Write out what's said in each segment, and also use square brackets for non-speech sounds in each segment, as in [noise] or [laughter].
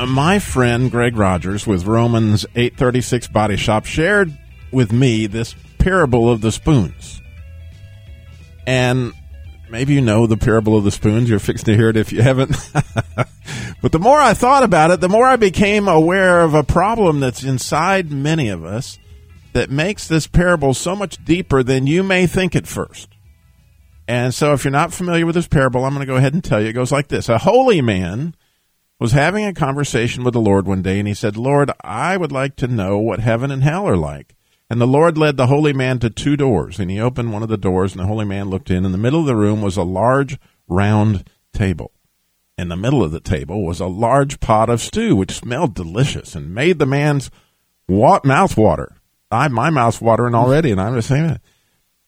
Uh, my friend Greg Rogers with Romans 836 Body Shop shared with me this parable of the spoons. And maybe you know the parable of the spoons. You're fixing to hear it if you haven't. [laughs] but the more I thought about it, the more I became aware of a problem that's inside many of us that makes this parable so much deeper than you may think at first. And so, if you're not familiar with this parable, I'm going to go ahead and tell you. It goes like this A holy man was having a conversation with the Lord one day, and he said, Lord, I would like to know what heaven and hell are like. And the Lord led the holy man to two doors, and he opened one of the doors, and the holy man looked in. In the middle of the room was a large round table. In the middle of the table was a large pot of stew, which smelled delicious and made the man's mouth water. I my mouth's watering already, and I'm just saying it.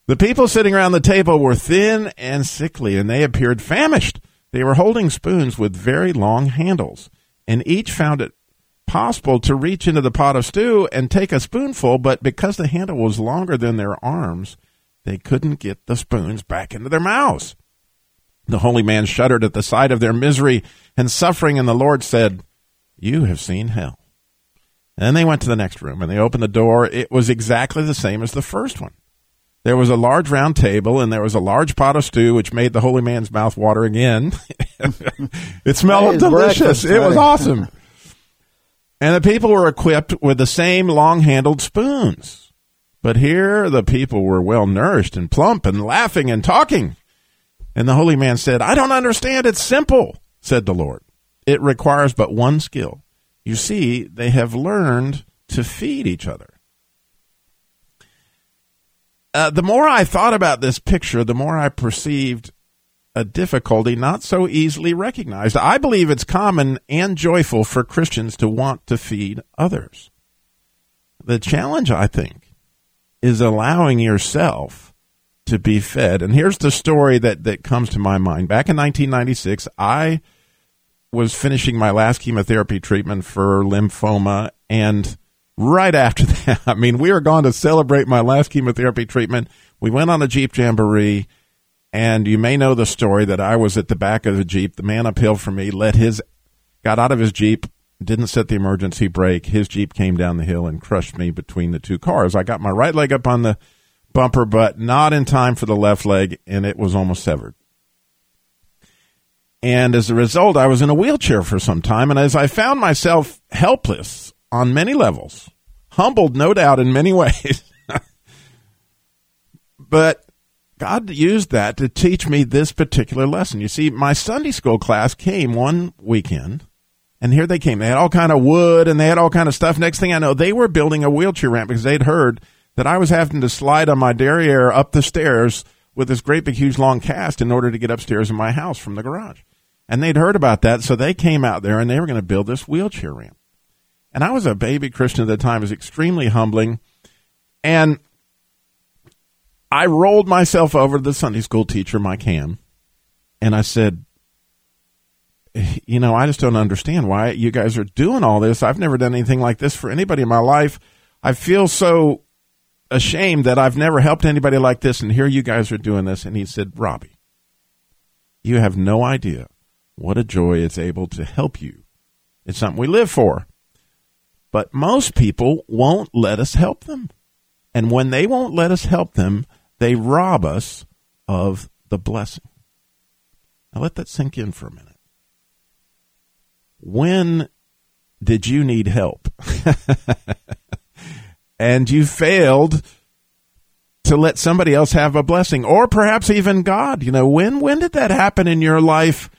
The people sitting around the table were thin and sickly, and they appeared famished. They were holding spoons with very long handles, and each found it possible to reach into the pot of stew and take a spoonful, but because the handle was longer than their arms, they couldn't get the spoons back into their mouths. The holy man shuddered at the sight of their misery and suffering, and the Lord said, You have seen hell. And then they went to the next room and they opened the door. It was exactly the same as the first one. There was a large round table, and there was a large pot of stew, which made the holy man's mouth water again. [laughs] it smelled delicious. It was awesome. [laughs] and the people were equipped with the same long handled spoons. But here the people were well nourished and plump and laughing and talking. And the holy man said, I don't understand. It's simple, said the Lord. It requires but one skill. You see, they have learned to feed each other. Uh, the more I thought about this picture, the more I perceived a difficulty not so easily recognized. I believe it's common and joyful for Christians to want to feed others. The challenge, I think, is allowing yourself to be fed. And here's the story that, that comes to my mind. Back in 1996, I was finishing my last chemotherapy treatment for lymphoma, and right after [laughs] that. I mean, we were going to celebrate my last chemotherapy treatment. We went on a Jeep Jamboree, and you may know the story that I was at the back of the Jeep. The man uphill from me let his, got out of his Jeep, didn't set the emergency brake. His Jeep came down the hill and crushed me between the two cars. I got my right leg up on the bumper, but not in time for the left leg, and it was almost severed. And as a result, I was in a wheelchair for some time. And as I found myself helpless on many levels, humbled, no doubt, in many [laughs] ways. but God used that to teach me this particular lesson. You see, my Sunday school class came one weekend, and here they came. They had all kind of wood and they had all kind of stuff. Next thing I know, they were building a wheelchair ramp because they'd heard that I was having to slide on my derriere up the stairs with this great big huge long cast in order to get upstairs in my house from the garage. And they'd heard about that, so they came out there and they were going to build this wheelchair ramp. And I was a baby Christian at the time. It was extremely humbling. And I rolled myself over to the Sunday school teacher, Mike Ham, and I said, you know, I just don't understand why you guys are doing all this. I've never done anything like this for anybody in my life. I feel so ashamed that I've never helped anybody like this, and here you guys are doing this. And he said, Robbie, you have no idea what a joy it's able to help you. It's something we live for. But most people won't let us help them. And when they won't let us help them, they rob us of the blessing. Now let that sink in for a minute. When did you need help? [laughs] and you failed to let somebody else have a blessing or perhaps even God. You know, when when did that happen in your life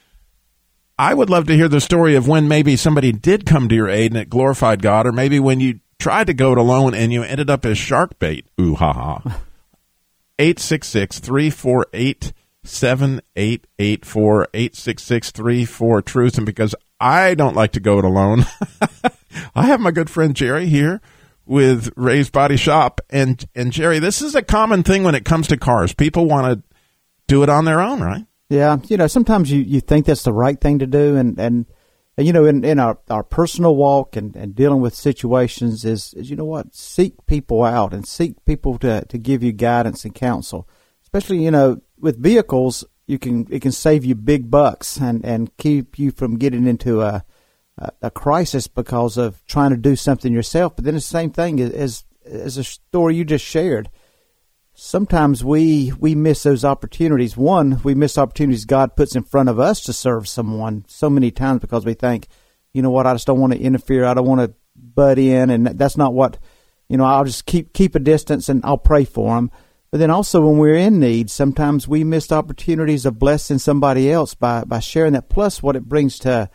I would love to hear the story of when maybe somebody did come to your aid and it glorified God, or maybe when you tried to go it alone and you ended up as shark bait. Ooh, ha ha. [laughs] 866 348 7884 866 Truth. And because I don't like to go it alone, [laughs] I have my good friend Jerry here with Ray's Body Shop, and and Jerry, this is a common thing when it comes to cars. People want to do it on their own, right? Yeah, you know, sometimes you, you think that's the right thing to do, and and, and you know, in, in our, our personal walk and, and dealing with situations is, is you know what, seek people out and seek people to to give you guidance and counsel, especially you know with vehicles. You can it can save you big bucks and, and keep you from getting into a a crisis because of trying to do something yourself. But then the same thing as as a story you just shared. Sometimes we we miss those opportunities. One, we miss opportunities God puts in front of us to serve someone so many times because we think, you know what, I just don't want to interfere. I don't want to butt in, and that's not what you know. I'll just keep keep a distance and I'll pray for them. But then also when we're in need, sometimes we miss opportunities of blessing somebody else by by sharing that. Plus, what it brings to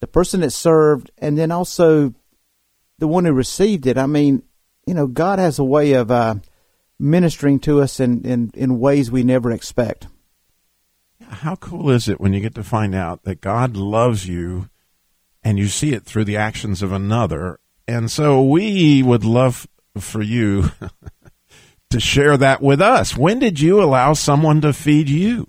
the person that served, and then also the one who received it. I mean, you know, God has a way of uh, ministering to us in, in, in ways we never expect. How cool is it when you get to find out that God loves you and you see it through the actions of another? And so we would love for you [laughs] to share that with us. When did you allow someone to feed you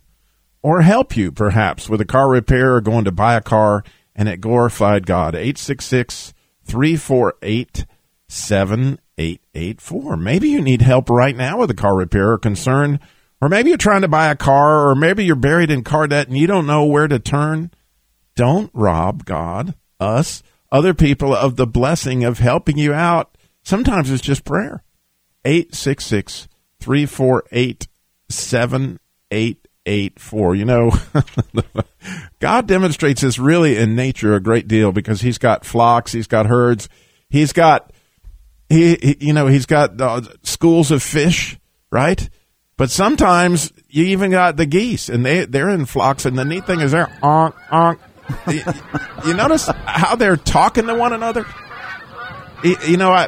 or help you, perhaps, with a car repair or going to buy a car? and it glorified God. 866 348 7884. Maybe you need help right now with a car repair or concern, or maybe you're trying to buy a car, or maybe you're buried in car debt and you don't know where to turn. Don't rob God, us, other people of the blessing of helping you out. Sometimes it's just prayer. 866 348 7884. You know, [laughs] God demonstrates this really in nature a great deal because He's got flocks, He's got herds, He's got he, he you know He's got uh, schools of fish, right? But sometimes you even got the geese, and they they're in flocks. And the neat thing is they're onk onk. you, you notice how they're talking to one another. You know, I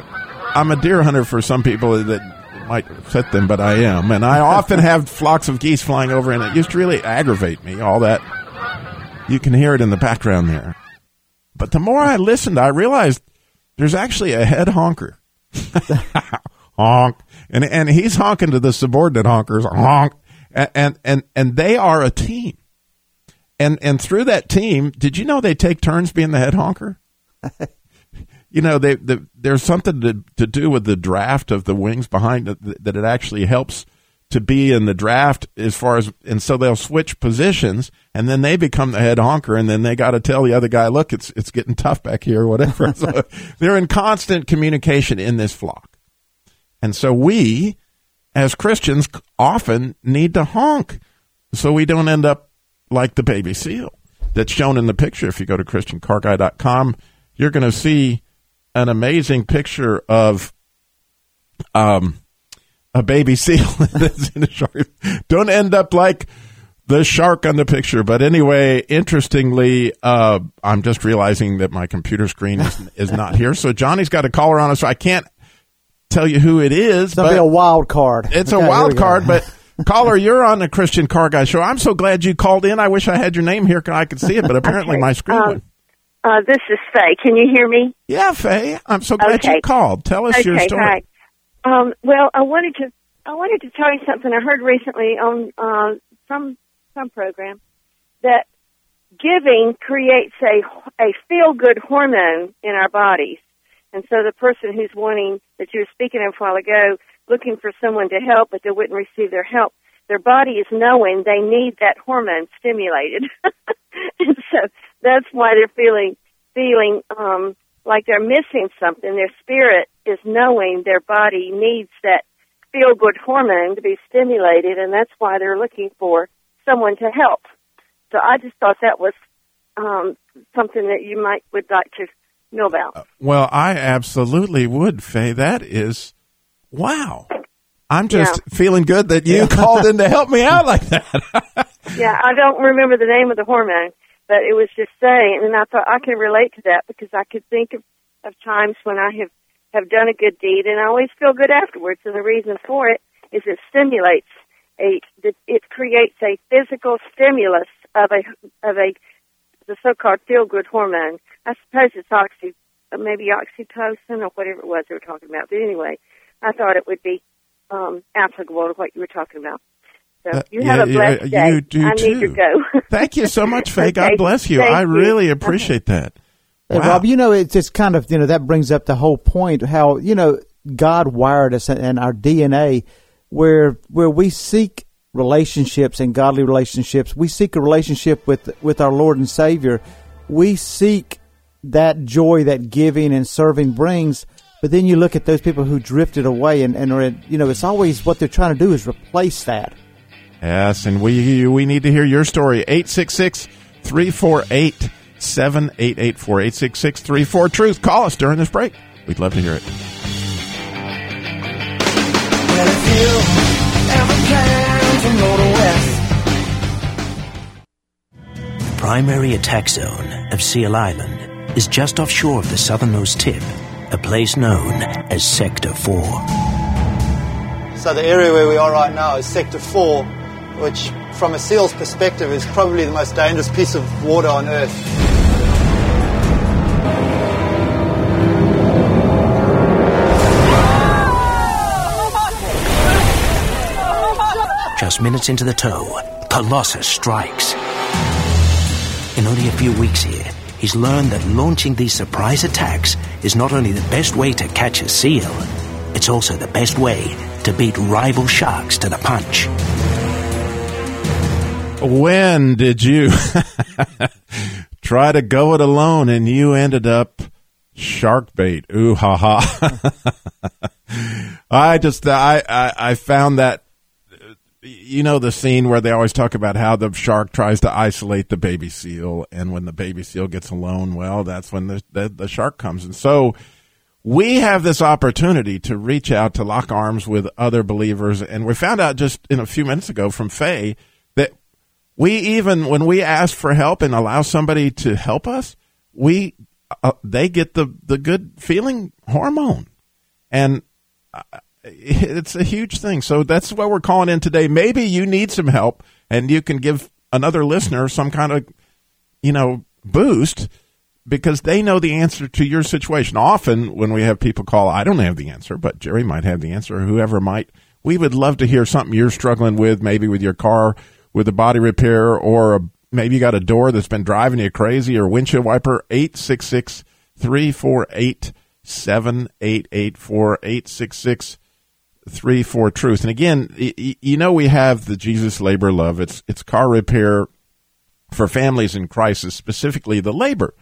I'm a deer hunter for some people that might upset them, but I am. And I often have flocks of geese flying over, and it used to really aggravate me, all that. You can hear it in the background there. But the more I listened, I realized there's actually a head honker. [laughs] honk. And, and he's honking to the subordinate honkers, honk. And, and, and, they are a team. And, and through that team, did you know they take turns being the head honker? [laughs] you know, they, the, there's something to, to do with the draft of the wings behind it that it actually helps to be in the draft as far as, and so they'll switch positions and then they become the head honker and then they got to tell the other guy, look, it's, it's getting tough back here or whatever. [laughs] so they're in constant communication in this flock. And so we, as Christians, often need to honk so we don't end up like the baby seal that's shown in the picture. If you go to ChristianCarGuy.com, you're going to see an amazing picture of um, a baby seal [laughs] that's in a shark. Don't end up like the shark on the picture. But anyway, interestingly, uh, I'm just realizing that my computer screen is, [laughs] is not here. So Johnny's got a caller on us. So I can't tell you who it is. It'll be a wild card. It's okay, a [laughs] wild card, but caller, you're on the Christian Car Guy show. I'm so glad you called in. I wish I had your name here. Because I could see it, but apparently okay. my screen um, went. Uh, this is Faye. Can you hear me? Yeah, Faye. I'm so glad okay. you called. Tell us your story. Hi. Um, well, I wanted to I wanted to tell you something I heard recently on uh, some some program that giving creates a a feel good hormone in our bodies, and so the person who's wanting that you were speaking of a while ago, looking for someone to help, but they wouldn't receive their help, their body is knowing they need that hormone stimulated, [laughs] and so that's why they're feeling feeling um, like they're missing something. Their spirit is knowing their body needs that feel good hormone to be stimulated, and that's why they're looking for someone to help. So I just thought that was um, something that you might would like to know about. Uh, well, I absolutely would, Faye. That is wow. I'm just yeah. feeling good that you [laughs] called in to help me out like that. [laughs] yeah, I don't remember the name of the hormone, but it was just saying, and I thought I can relate to that because I could think of, of times when I have have done a good deed, and I always feel good afterwards. And the reason for it is it stimulates a it creates a physical stimulus of a of a the so-called feel-good hormone. I suppose it's oxy, maybe oxytocin or whatever it was they were talking about. But anyway, I thought it would be um, applicable to what you were talking about. So uh, you have a blessed day. You do I too. need to go. [laughs] Thank you so much, [laughs] Faye. okay. God bless you. Thank I really you. appreciate that. Hey, Rob, you know, it's just kind of, you know, that brings up the whole point how, you know, God wired us and our DNA where where we seek relationships and godly relationships. We seek a relationship with with our Lord and Savior. We seek that joy that giving and serving brings. But then you look at those people who drifted away and, and are, in- you know, it's always what they're trying to do is replace that. Yes, and we we need to hear your story. 866 348 7884. 866 34 Truth. Call us during this break. We'd love to hear it. Well, if you ever plan to go to West, The primary attack zone of Seal Island is just offshore of the southernmost tip, a place known as Sector 4. So the area where we are right now is Sector 4, which from a seal's perspective is probably the most dangerous piece of water on Earth. Just minutes into the tow, Colossus strikes. In only a few weeks here, he's learned that launching these surprise attacks is not only the best way to catch a seal, it's also the best way to beat rival sharks to the punch. When did you [laughs] try to go it alone and you ended up shark bait? Ooh, ha ha. [laughs] I just, I, I, I found that, you know, the scene where they always talk about how the shark tries to isolate the baby seal. And when the baby seal gets alone, well, that's when the, the, the shark comes. And so, we have this opportunity to reach out to lock arms with other believers. And we found out just in a few minutes ago from Faye we even, when we ask for help and allow somebody to help us, we, uh, they get the, the good feeling hormone. And uh, [laughs] it's a huge thing. So that's what we're calling in today. Maybe you need some help and you can give another listener some kind of, you know, boost because they know the answer to your situation. Often when we have people call, I don't have the answer, but Jerry might have the answer or whoever might. We would love to hear something you're struggling with, maybe with your car, with a body repair, or a, maybe you got a door that's been driving you crazy or windshield wiper. 866 348 7884 866 34 Truth. And again, you know, we have the Jesus Labor Love. It's, it's car repair for families in crisis, specifically the labor,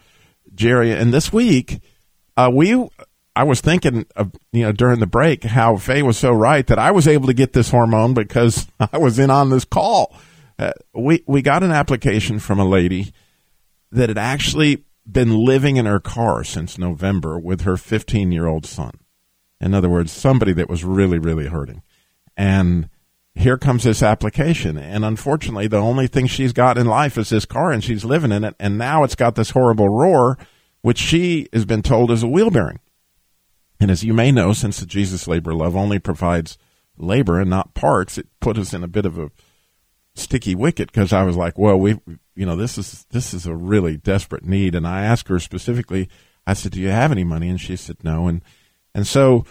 Jerry. And this week, uh, we, I was thinking of, you know, during the break, how Faye was so right that I was able to get this hormone because [laughs] I was in on this call. Uh, we, we got an application from a lady that had actually been living in her car since November with her 15 year old son. In other words, somebody that was really, really hurting. And here comes this application. And unfortunately, the only thing she's got in life is this car and she's living in it. And now it's got this horrible roar, which she has been told is a wheel bearing. And as you may know, since the Jesus Labor Love only provides labor and not parts, it put us in a bit of a sticky wicket because I was like, well, we, you know, this is, this is a really desperate need. And I asked her specifically, I said, do you have any money? And she said, no. And, and so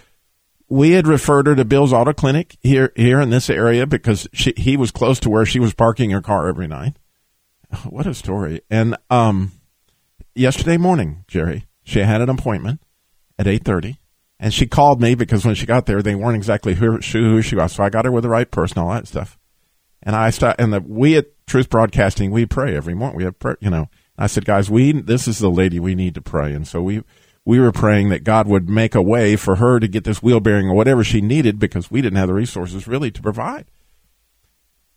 we had referred her to Bill's Auto Clinic here, here in this area because she, he was close to where she was parking her car every night. [sighs] What a story. And, um, yesterday morning, Jerry, she had an appointment at 830 and she called me because when she got there, they weren't exactly who, who she was. So I got her with the right person, all that stuff. And I start, and the, we at Truth Broadcasting, we pray every morning. We have prayer, you know. I said, guys, we, this is the lady we need to pray. And so we, we were praying that God would make a way for her to get this wheel bearing or whatever she needed because we didn't have the resources really to provide.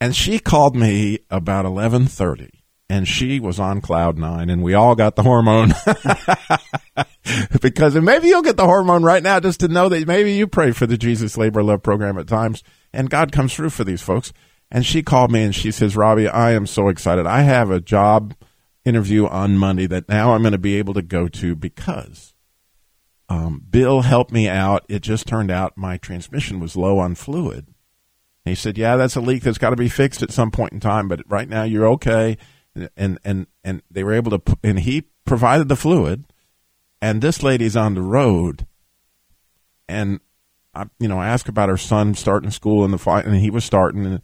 And she called me about 1130 and she was on cloud nine and we all got the hormone [laughs] because maybe you'll get the hormone right now just to know that maybe you pray for the Jesus Labor Love program at times and God comes through for these folks. And she called me and she says, Robbie, I am so excited. I have a job interview on Monday that now I'm going to be able to go to because um, Bill helped me out. It just turned out my transmission was low on fluid. And he said, "Yeah, that's a leak that's got to be fixed at some point in time, but right now you're okay." And and and they were able to, and he provided the fluid, and this lady's on the road, and I, you know, I asked about her son starting school in the fight, and he was starting, and,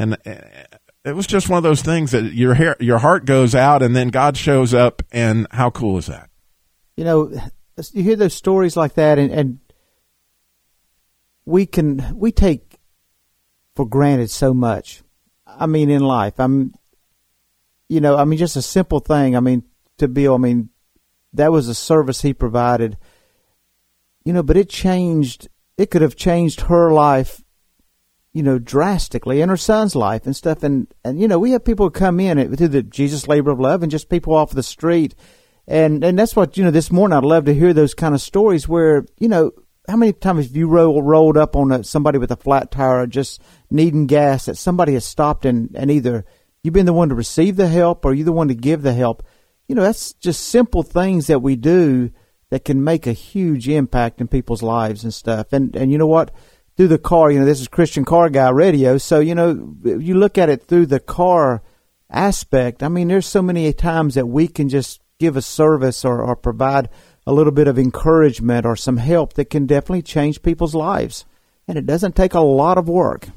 and uh, it was just one of those things that your hair, your heart goes out, and then God shows up, and how cool is that? You know, you hear those stories like that, and, and we can we take for granted so much. I mean, in life, I'm, you know, I mean, just a simple thing. I mean, to Bill, I mean, that was a service he provided. You know, but it changed. It could have changed her life, you know, drastically, in her son's life and stuff. And and you know, we have people come in through the Jesus Labor of Love, and just people off the street, and and that's what you know. This morning, I'd love to hear those kind of stories where you know how many times have you roll, rolled up on a, somebody with a flat tire or just needing gas that somebody has stopped and, and either you've been the one to receive the help or you're the one to give the help? You know, that's just simple things that we do that can make a huge impact in people's lives and stuff. And and you know what? Through the car, you know, this is Christian Car Guy Radio, so you know, you look at it through the car aspect. I mean, there's so many times that we can just give a service or, or provide a little bit of encouragement or some help that can definitely change people's lives. And it doesn't take a lot of work.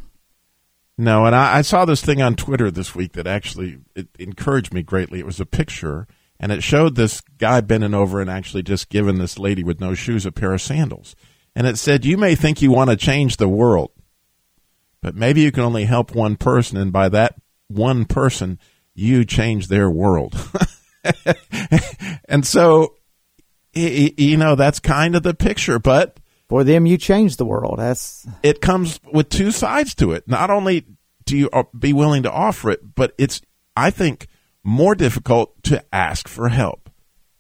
No, and I, I saw this thing on Twitter this week that actually it encouraged me greatly. It was a picture, and it showed this guy bending over and actually just giving this lady with no shoes a pair of sandals. And it said, You may think you want to change the world, but maybe you can only help one person, and by that one person, you change their world. [laughs] and so you know that's kind of the picture but for them you change the world. That's it comes with two sides to it. Not only do you uh, be willing to offer it but it's i think more difficult to ask for help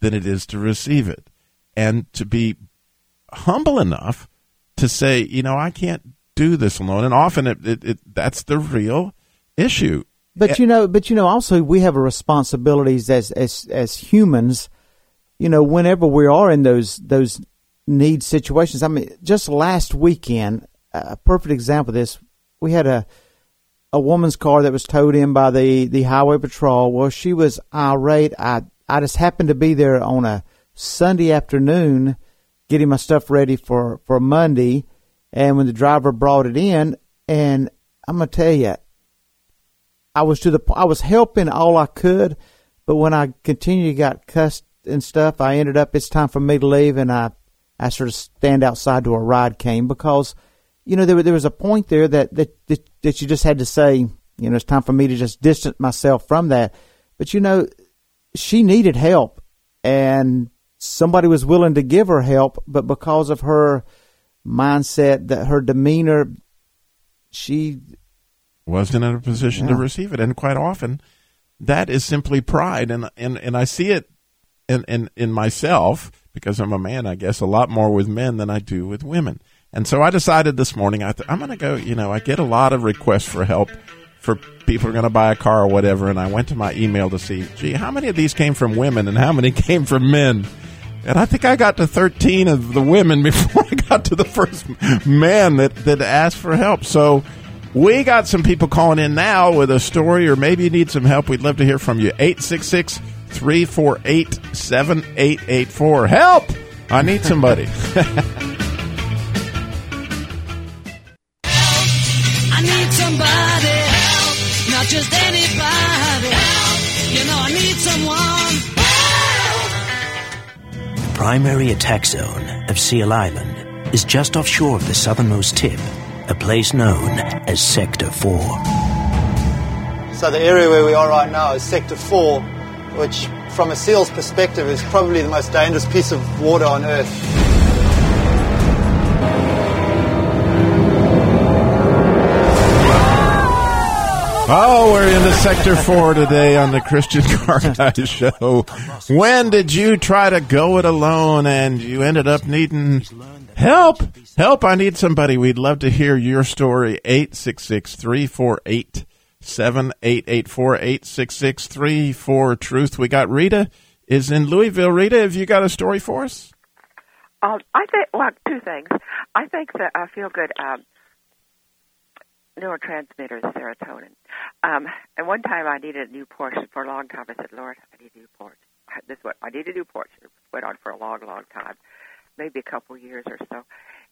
than it is to receive it. And to be humble enough to say you know i can't do this alone and often it, it, it that's the real issue but you know but you know also we have a responsibilities as as as humans you know, whenever we are in those those need situations. I mean, just last weekend, a perfect example of this, we had a a woman's car that was towed in by the the highway patrol. Well, she was irate. I I just happened to be there on a Sunday afternoon, getting my stuff ready for for Monday, and when the driver brought it in, and I'm gonna tell you, I was to the I was helping all I could, but when I continued got cussed and stuff, I ended up it's time for me to leave, and I I sort of stand outside to a ride came because you know there there was a point there that that that, that you just had to say you know it's time for me to just distance myself from that. But you know she needed help, and somebody was willing to give her help, but because of her mindset, that her demeanor, she wasn't in a position yeah. to receive it, and quite often that is simply pride, and and and I see it in, in, in myself, because I'm a man, I guess, a lot more with men than I do with women. And so I decided this morning, I th- I'm going to go, you know, I get a lot of requests for help for people who are going to buy a car or whatever. And I went to my email to see, gee, how many of these came from women and how many [laughs] came from men? And I think I got to 13 of the women [laughs] before I got to the first man that, that asked for help. So we got some people calling in now with a story, or maybe you need some help. We'd love to hear from you. 866 348 7884. Help! I need somebody. [laughs] primary attack zone of Seal Island is just offshore of the southernmost tip, a place known as Sector 4. So the area where we are right now is Sector 4, which from a seal's perspective is probably the most dangerous piece of water on earth. Oh, we're in the sector four today on the Christian [laughs] Car Guy Show. When did you try to go it alone and you ended up needing help? Help, I need somebody. We'd love to hear your story. 866 348 seven eight eight four eight six six three four truth. We got Rita is in Louisville. Rita, have you got a story for us? Um, I think well, two things. I think that I feel good um, neurotransmitter is serotonin. Um, and one time I needed a new Porsche for a long time. I said, Lord, I need a new Porsche. [laughs] this what I need a new porch. It went on for a long, long time, maybe a couple years or so.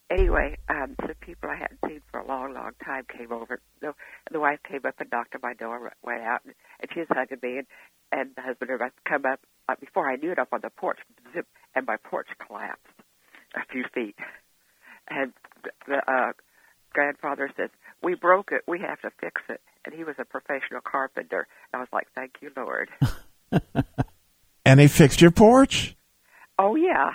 Anyway, um, some people I hadn't seen for a long, long time came over. The, the wife came up and knocked on my door, went out, and, and she was hugging me, and, and the husband had come up. Uh, before I knew it, up on the porch, zip, and my porch collapsed a few feet. And the uh, grandfather says, "We broke it. We have to fix it." And he was a professional carpenter. I was like, "Thank you, Lord." [laughs] And he fixed your porch? oh yeah.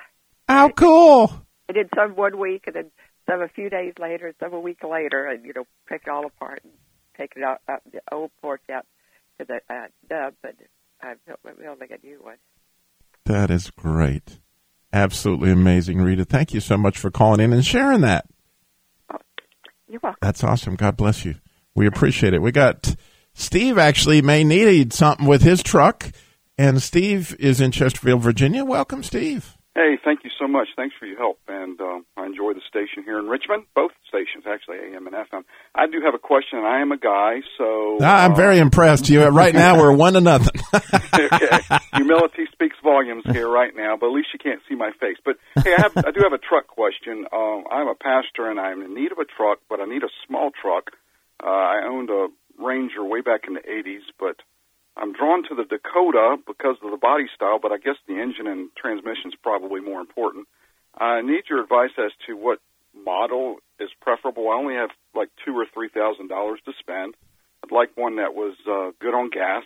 How cool. I did some one week, and then some a few days later, and some a week later, and you know, pick it all apart and take it out, out the old porch out to the uh, dump, and uh, built- building a new one. That is great. Absolutely amazing, Rita. Thank you so much for calling in and sharing that. You're welcome. That's awesome. God bless you. We appreciate it. We got Steve actually may need something with his truck, and Steve is in Chesterfield, Virginia. Welcome, Steve. Hey, thank you so much. Thanks for your help, and um, I enjoy the station here in Richmond. Both stations, actually, AM and FM. I do have a question. And I am a guy, so Ah, I'm uh, very impressed. You right now we're one to nothing. [laughs] [laughs] okay. Humility speaks volumes here right now, but at least you can't see my face. But hey, I, have, I do have a truck question. Um, I'm a pastor, and I'm in need of a truck, but I need a small truck. Uh, I owned a Ranger way back in the '80s, but I'm drawn to the Dakota because of the body style, but I guess the engine and transmission is probably more important. I need your advice as to what model is preferable. I only have like two or three thousand dollars to spend. I'd like one that was uh, good on gas.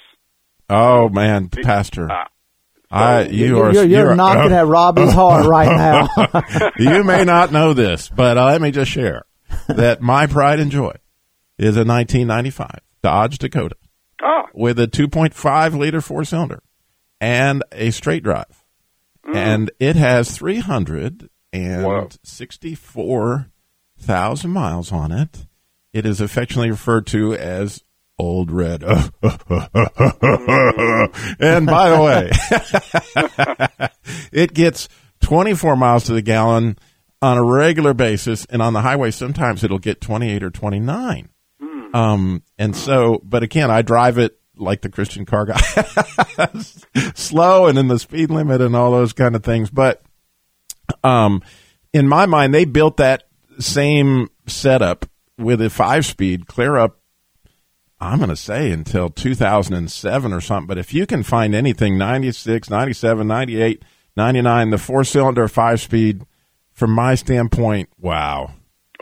Oh man, Pastor, Ah, I you You're, you're, you're knocking at Robbie's heart right [laughs] now. [laughs] you may not know this, but uh, let me just share that my pride and joy is a 1995 Dodge Dakota ah, with a 2.5 liter four cylinder and a straight drive, and it has 364,000 miles on it. It is affectionately referred to as Old Red. [laughs] and by the way, [laughs] it gets 24 miles to the gallon on a regular basis, and on the highway, sometimes it'll get 28 or 29. Um, and so, but again, I drive it like the Christian car guy, [laughs] slow and in the speed limit and all those kind of things. But, um, in my mind, they built that same setup with a five speed clear up I'm going to say until 2007 or something. But if you can find anything 96, 97, 98, 99, the four cylinder five speed, from my standpoint, wow.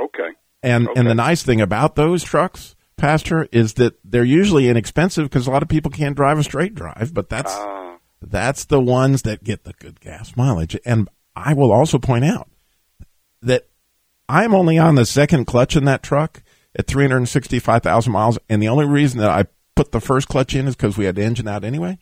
okay. And Okay. and the nice thing about those trucks, Pastor, is that they're usually inexpensive because a lot of people can't drive a straight drive. But that's Uh, that's the ones that get the good gas mileage. And I will also point out that I'm only on the second clutch in that truck at 365,000 miles. And the only reason that I put the first clutch in is because we had the engine out anyway.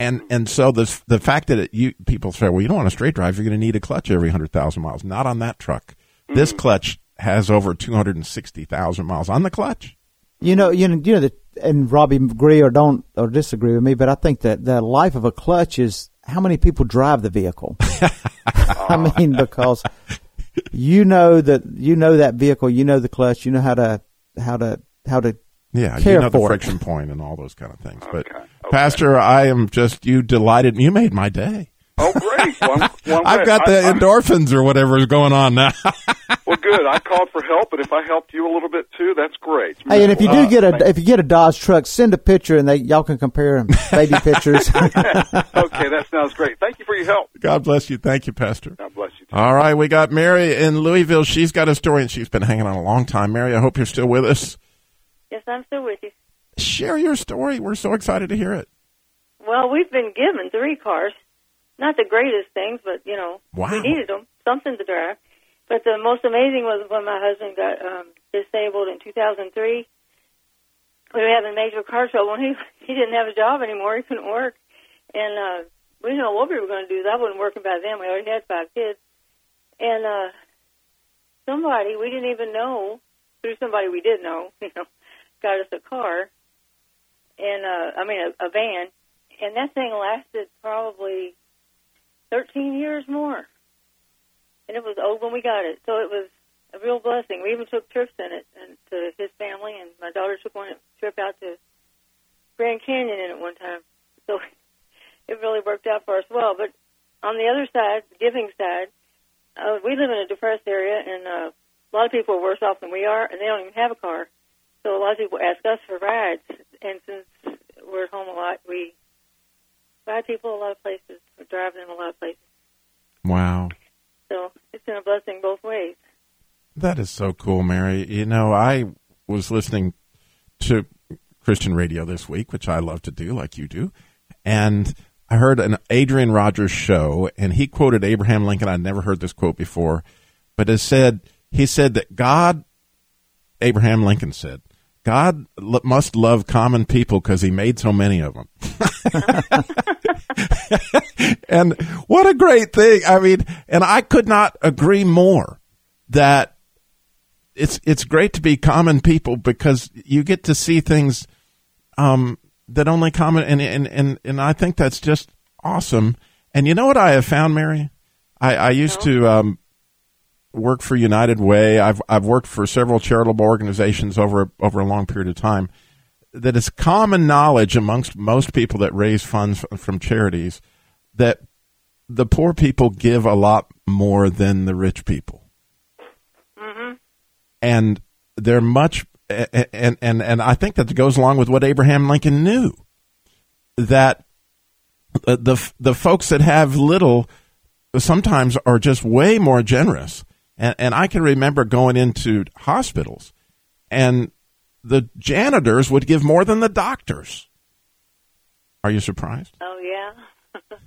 And and so the the fact that it, you people say, well, you don't want a straight drive, you're going to need a clutch every hundred thousand miles. Not on that truck. This clutch has over two hundred and sixty thousand miles on the clutch. You know, you know, you know that, and Robbie agree or don't or disagree with me, but I think that the life of a clutch is how many people drive the vehicle. [laughs] I mean, because you know that you know that vehicle, you know the clutch, you know how to how to how to Yeah, care you know the for it. friction point and all those kind of things. But Okay, okay. Pastor, I am just you delighted. You made my day. Oh, great. Well, I'm, well, I'm [laughs] I've glad. got the I- I- endorphins or whatever is going on now. [laughs] Well, good. I called for help, but if I helped you a little bit too, that's great. Hey, and if you do Uh, get a if you get a Dodge truck, send a picture and they y'all can compare 'em, baby pictures. [laughs] okay, that sounds great. Thank you for your help. God bless you. Thank you, Pastor. God bless you. Too. All right, we got Mary in Louisville. She's got a story and she's been hanging on a long time. Mary, I hope you're still with us. Yes, I'm still with you. Share your story. We're so excited to hear it. Well, we've been given three cars. Not the greatest things, but you know, Wow. we needed them, something to drive. But the most amazing was when my husband got um, disabled in 2003. We were having major car trouble, and he [laughs] he didn't have a job anymore. [laughs] He couldn't work, and uh, we didn't know what we were going to do. I wasn't working by then. We already had five kids, and uh, somebody we didn't even know through somebody we did know, [laughs] you know, got us a car, and uh, I mean a, a van, and that thing lasted probably 13 years more. And it was old when we got it, so it was a real blessing. We even took trips in it, and to his family, and my daughter took one trip out to Grand Canyon in it one time. So [laughs] it really worked out for us well. But on the other side, the giving side, uh, we live in a depressed area, and uh, a lot of people are worse off than we are, and they don't even have a car. So a lot of people ask us for rides, and since we're at home a lot, we ride people a lot of places, or drive them a lot of places. Wow. So it's been a blessing both ways. That is so cool, Mary. You know, I was listening to Christian radio this week, which I love to do, like you do, and I heard an Adrian Rogers show, and he quoted Abraham Lincoln. I'd never heard this quote before, but it said he said that God, Abraham Lincoln said, God must love common people because he made so many of them. [laughs] [laughs] and what a great thing. I mean, and I could not agree more that it's it's great to be common people because you get to see things um, that only common and, and and and I think that's just awesome. And you know what I have found, Mary? I, I used to um, work for United Way. I've I've worked for several charitable organizations over over a long period of time. That is common knowledge amongst most people that raise funds from charities that the poor people give a lot more than the rich people. And they're much and and and I think that goes along with what Abraham Lincoln knew that uh, the the folks that have little sometimes are just way more generous. And and I can remember going into hospitals and the janitors would give more than the doctors are you surprised Oh yeah.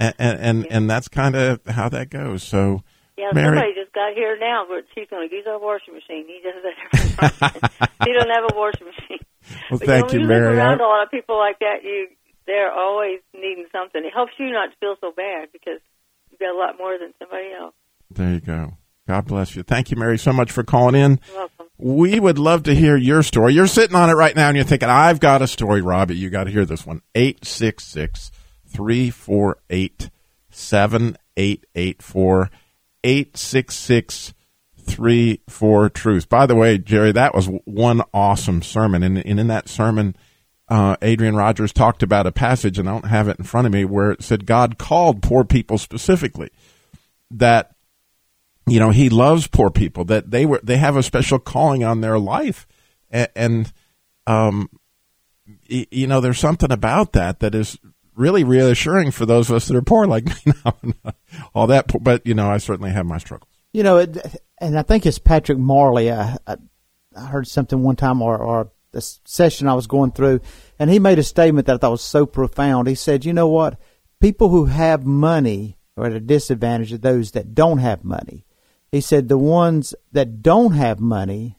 and and and, and that's kind of how that goes so Yeah, Mary somebody just got here now, but she's going to use our washing machine. He does that. [laughs] he doesn't have a washing machine. well But, thank you, you know, Mary you I- live around a lot of people like that, you they're always needing something. It helps you not feel so bad because you've got a lot more than somebody else. There you go. God bless you. Thank you, Mary, so much for calling in. We would love to hear your story. You're sitting on it right now and you're thinking, I've got a story, Robbie. You got to hear this one. 866 348 7884. 866 34 Truth. By the way, Jerry, that was one awesome sermon. And, and in that sermon, uh, Adrian Rogers talked about a passage, and I don't have it in front of me, where it said God called poor people specifically. That you know he loves poor people that they were they have a special calling on their life and, and um you know there's something about that that is really reassuring for those of us that are poor like [laughs] me now all that po- but you know i certainly have my struggles You know, it, and I think it's Patrick Morley. I, I, I heard something one time, or, or a session I was going through, and he made a statement that I thought was so profound. He said, "You know what? People who have money are at a disadvantage of those that don't have money." He said, "The ones that don't have money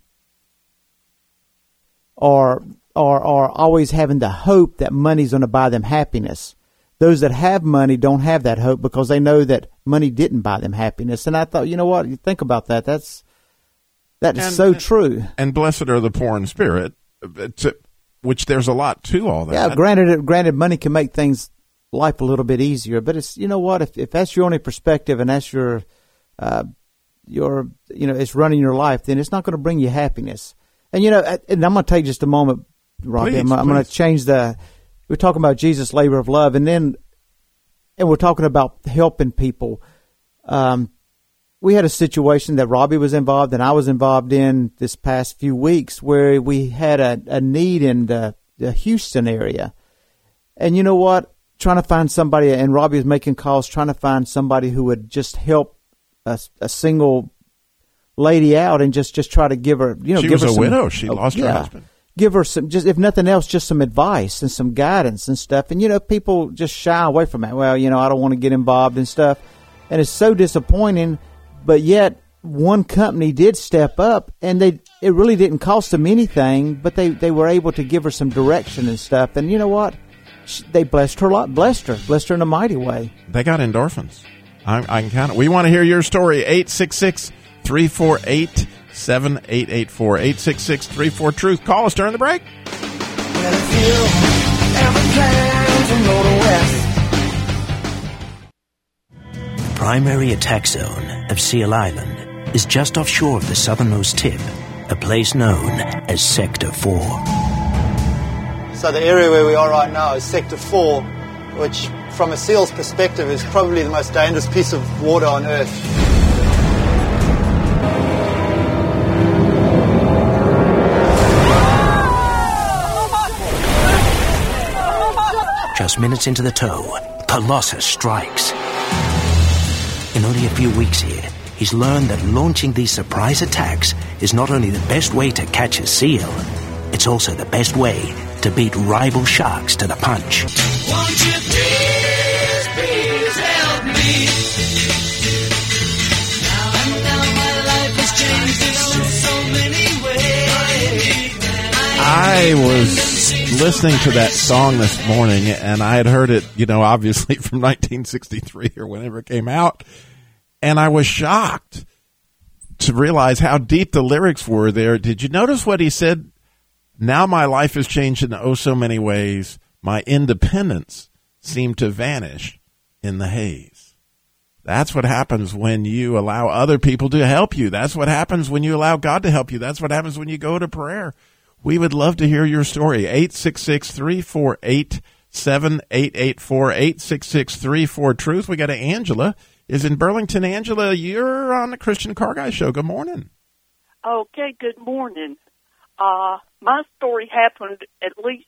are are are always having the hope that money's going to buy them happiness." Those that have money don't have that hope because they know that money didn't buy them happiness. And I thought, you know what? You think about that. That's that is And- so true. and blessed are the poor in spirit which there's a lot to all that Yeah, granted, granted, money can make things life a little bit easier, but it's you know what? If if that's your only perspective and that's your uh, your you know it's running your life, then it's not going to bring you happiness. And you know, and I'm going to take just a moment, Robbie. Please, I'm, I'm going to change the. We're talking about Jesus' labor of love, and then, and we're talking about helping people. Um, we had a situation that Robbie was involved and I was involved in this past few weeks where we had a, a need in the, the Houston area. And you know what? Trying to find somebody, and Robbie was making calls trying to find somebody who would just help a, a single lady out and just, just try to give her, you know, She give was her a some- widow. She oh, lost her husband. Give her some, just if nothing else, just some advice and some guidance and stuff. And you know, people just shy away from that. Well, you know, I don't want to get involved and stuff, and it's so disappointing. But yet, one company did step up, and they it really didn't cost them anything, but they they were able to give her some direction and stuff. And you know what? They blessed her a lot, blessed her, blessed her in a mighty way. They got endorphins. I, I can count it. We want to hear your story. 866 348 7884. 866 34 Truth. Call us during the break. Well, if you ever plan to go to West, The primary attack zone of Seal Island is just offshore of the southernmost tip, a place known as Sector 4. So the area where we are right now is Sector 4, which from a seal's perspective is probably the most dangerous piece of water on earth. Just minutes into the tow, Colossus strikes. In only a few weeks here, he's learned that launching these surprise attacks is not only the best way to catch a seal, it's also the best way to beat rival sharks to the punch. I was listening to that song this morning, and I had heard it, you know, obviously [laughs] from 1963 or whenever it came out, and I was shocked to realize how deep the lyrics were there. Did you notice what he said? Now my life has changed in oh so many ways. My independence seemed to vanish in the haze. That's what happens when you allow other people to help you. That's what happens when you allow God to help you. That's what happens when you go to prayer. We would love to hear your story. 866 348 7884 866 34 Truth. We got a Angela is in Burlington. Angela, you're on the Christian Car Guy Show. Good morning. Okay, good morning. Uh, my story happened at least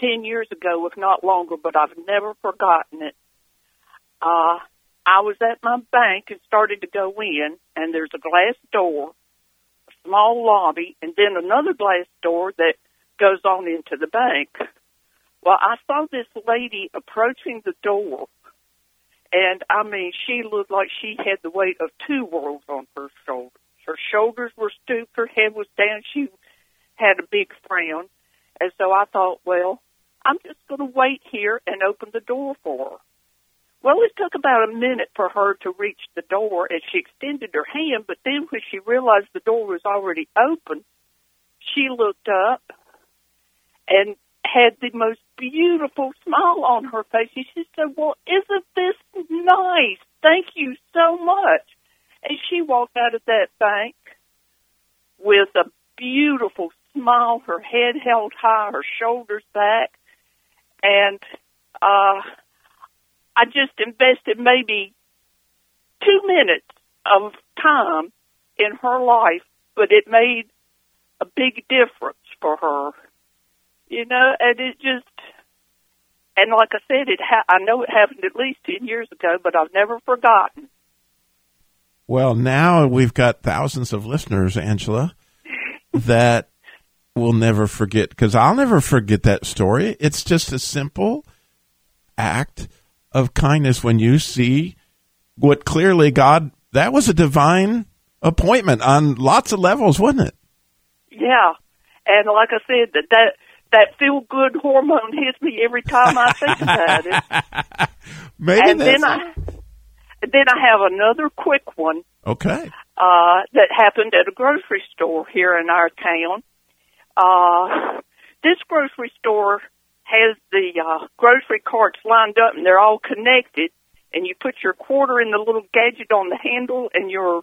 10 years ago, if not longer, but I've never forgotten it. Uh, I was at my bank and started to go in, and there's a glass door, small lobby, and then another glass door that goes on into the bank. Well, I saw this lady approaching the door, and I mean, she looked like she had the weight of two worlds on her shoulders. Her shoulders were stooped, her head was down, she had a big frown. And so I thought, well, I'm just going to wait here and open the door for her. Well, it took about a minute for her to reach the door and she extended her hand, but then when she realized the door was already open, she looked up and had the most beautiful smile on her face. And she said, Well, isn't this nice? Thank you so much. And she walked out of that bank with a beautiful smile, her head held high, her shoulders back. And uh, I just invested maybe two minutes of time in her life, but it made a big difference for her. You know, and it just, and like I said, it ha- I know it happened at least 10 years ago, but I've never forgotten. Well, now we've got thousands of listeners, Angela, that will never forget because I'll never forget that story. It's just a simple act of kindness when you see what clearly God that was a divine appointment on lots of levels, wasn't it? Yeah. And like I said, that that, that feel good hormone hits me every time I think about it. [laughs] Maybe and then I then I have another quick one okay. uh, that happened at a grocery store here in our town. Uh, this grocery store has the uh, grocery carts lined up and they're all connected, and you put your quarter in the little gadget on the handle, and your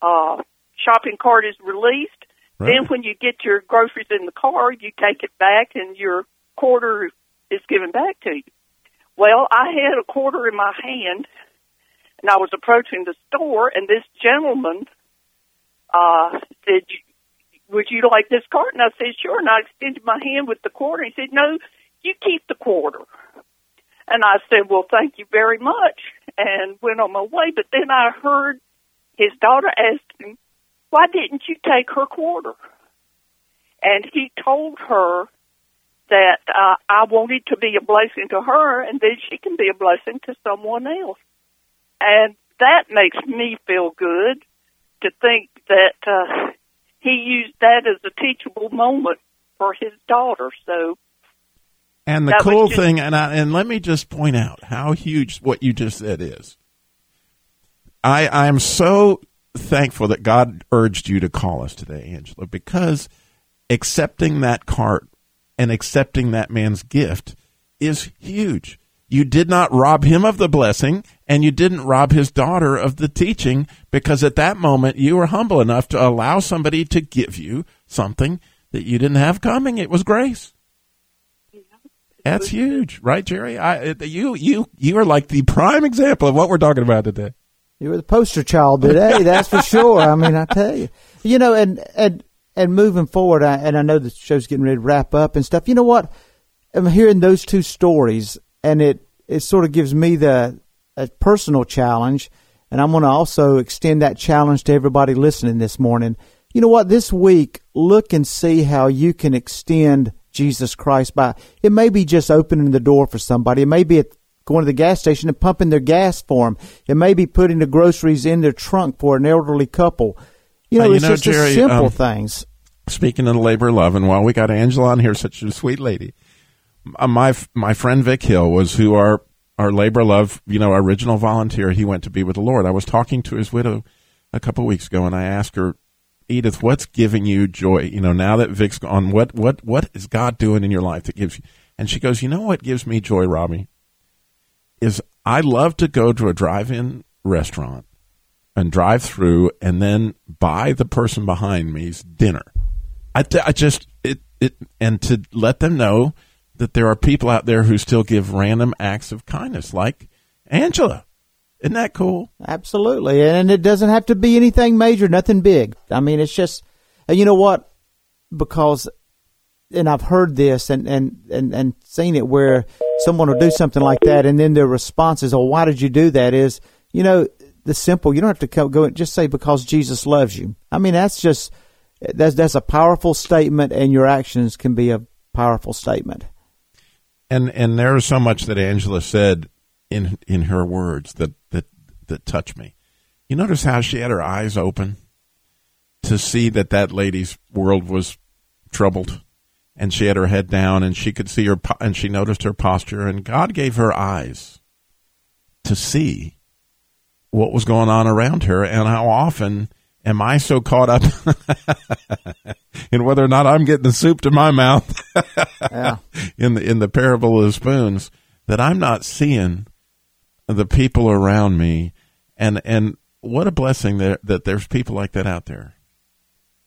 uh, shopping cart is released. Then, when you get your groceries in the car, you take it back, and your quarter is given back to you. Well, I had a quarter in my hand, and I was approaching the store, and this gentleman uh, said, "Would you like this cart?" And I said, "Sure." And I extended my hand with the quarter. He said, "No, you keep the quarter." And I said, "Well, thank you very much," and went on my way. But then I heard his daughter ask him, "Why didn't you take her quarter?" And he told her that uh, I wanted to be a blessing to her, and then she can be a blessing to someone else. And that makes me feel good to think that uh, he used that as a teachable moment for his daughter. So And the That cool just- thing, and I, and let me just point out how huge what you just said is. I I am so thankful that God urged you to call us today, Angela, because accepting that cart and accepting that man's gift is huge. You did not rob him of the blessing, and you didn't rob his daughter of the teaching because at that moment you were humble enough to allow somebody to give you something that you didn't have coming. It was grace. That's huge, right, Jerry? I, you, you, you are like the prime example of what we're talking about today. You were the poster child today, [laughs] that's for sure. I mean, I tell you, you know, and and and moving forward, I, and I know the show's getting ready to wrap up and stuff. You know what? I'm hearing those two stories, and it it sort of gives me the a personal challenge, and I'm going to also extend that challenge to everybody listening this morning. You know what? This week, look and see how you can extend Jesus Christ by. It may be just opening the door for somebody. It may be at going to the gas station and pumping their gas for them. It may be putting the groceries in their trunk for an elderly couple. You know, Uh, you it's know, just Jerry, simple um, things. Speaking of labor love, and while we got Angela on here, such a sweet lady, uh, my my friend Vic Hill was who our our labor love, you know, our original volunteer. He went to be with the Lord. I was talking to his widow a couple of weeks ago, and I asked her, Edith, what's giving you joy? You know, now that Vic's gone, what what what is God doing in your life that gives you? And she goes, you know what gives me joy, Robbie, is I love to go to a drive-in restaurant and drive through and then buy the person behind me's dinner. I, I just it it and to let them know that there are people out there who still give random acts of kindness, like Angela. Isn't that cool? Absolutely, and it doesn't have to be anything major, nothing big. I mean, it's just, and you know what? Because, and I've heard this and and and and seen it where someone will do something like that, and then their response is, "Oh, why did you do that?" Is you know the simple. You don't have to go and just say because Jesus loves you. I mean, that's just that's that's a powerful statement, and your actions can be a powerful statement. And and there is so much that Angela said in in her words that that touched me. You notice how she had her eyes open to see that that lady's world was troubled, and she had her head down, and she could see her, po- and she noticed her posture, and God gave her eyes to see what was going on around her, and how often am I so caught up [laughs] in whether or not I'm getting the soup to my mouth Yeah. [laughs] in the in the parable of the spoons that I'm not seeing the people around me, and and what a blessing that that there's people like that out there.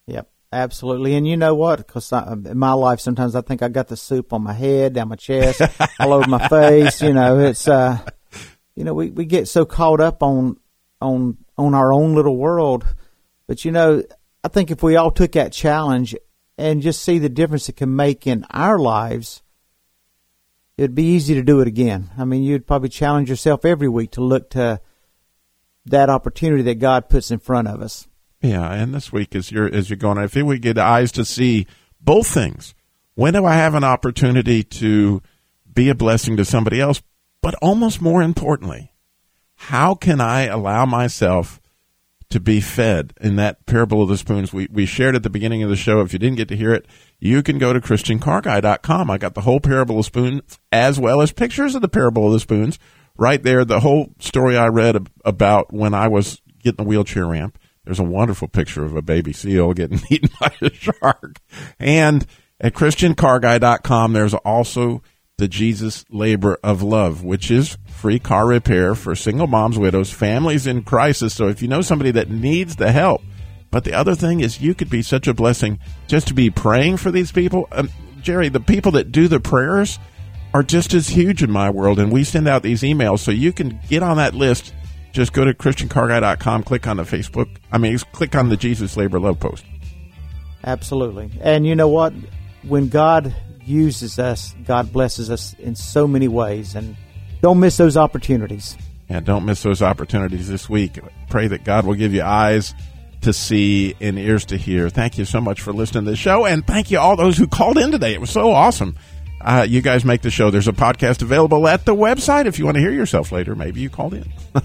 Yep, absolutely. And you know what? Because in my life, sometimes I think I got the soup on my head, down my chest, [laughs] all over my face. You know, it's uh, you know, we, we get so caught up on on on our own little world. But you know, I think if we all took that challenge and just see the difference it can make in our lives, it'd be easy to do it again. I mean, you'd probably challenge yourself every week to look to that opportunity that God puts in front of us. Yeah, and this week as you're as you're going, if we get eyes to see both things. When do I have an opportunity to be a blessing to somebody else? But almost more importantly, how can I allow myself to be fed. In that parable of the spoons we, we shared at the beginning of the show if you didn't get to hear it you can go to christiancarguy.com i got the whole parable of spoons as well as pictures of the parable of the spoons right there the whole story i read about when i was getting the wheelchair ramp. There's a wonderful picture of a baby seal getting [laughs] eaten by a shark. And at christiancarguy.com there's also the Jesus Labor of Love, which is free car repair for single moms, widows, families in crisis. So if you know somebody that needs the help, but the other thing is you could be such a blessing just to be praying for these people. Um, Jerry, the people that do the prayers are just as huge in my world, and we send out these emails so you can get on that list. Just go to ChristianCarGuy.com, click on the Facebook, I mean, click on the Jesus Labor Love post. Absolutely. And you know what? When God uses us, God blesses us in so many ways. And don't miss those opportunities. And don't miss those opportunities this week. Pray that God will give you eyes to see and ears to hear. Thank you so much for listening to the show. And thank you all those who called in today. It was so awesome. Uh, you guys make the show. There's a podcast available at the website if you want to hear yourself later. Maybe you called in. [laughs]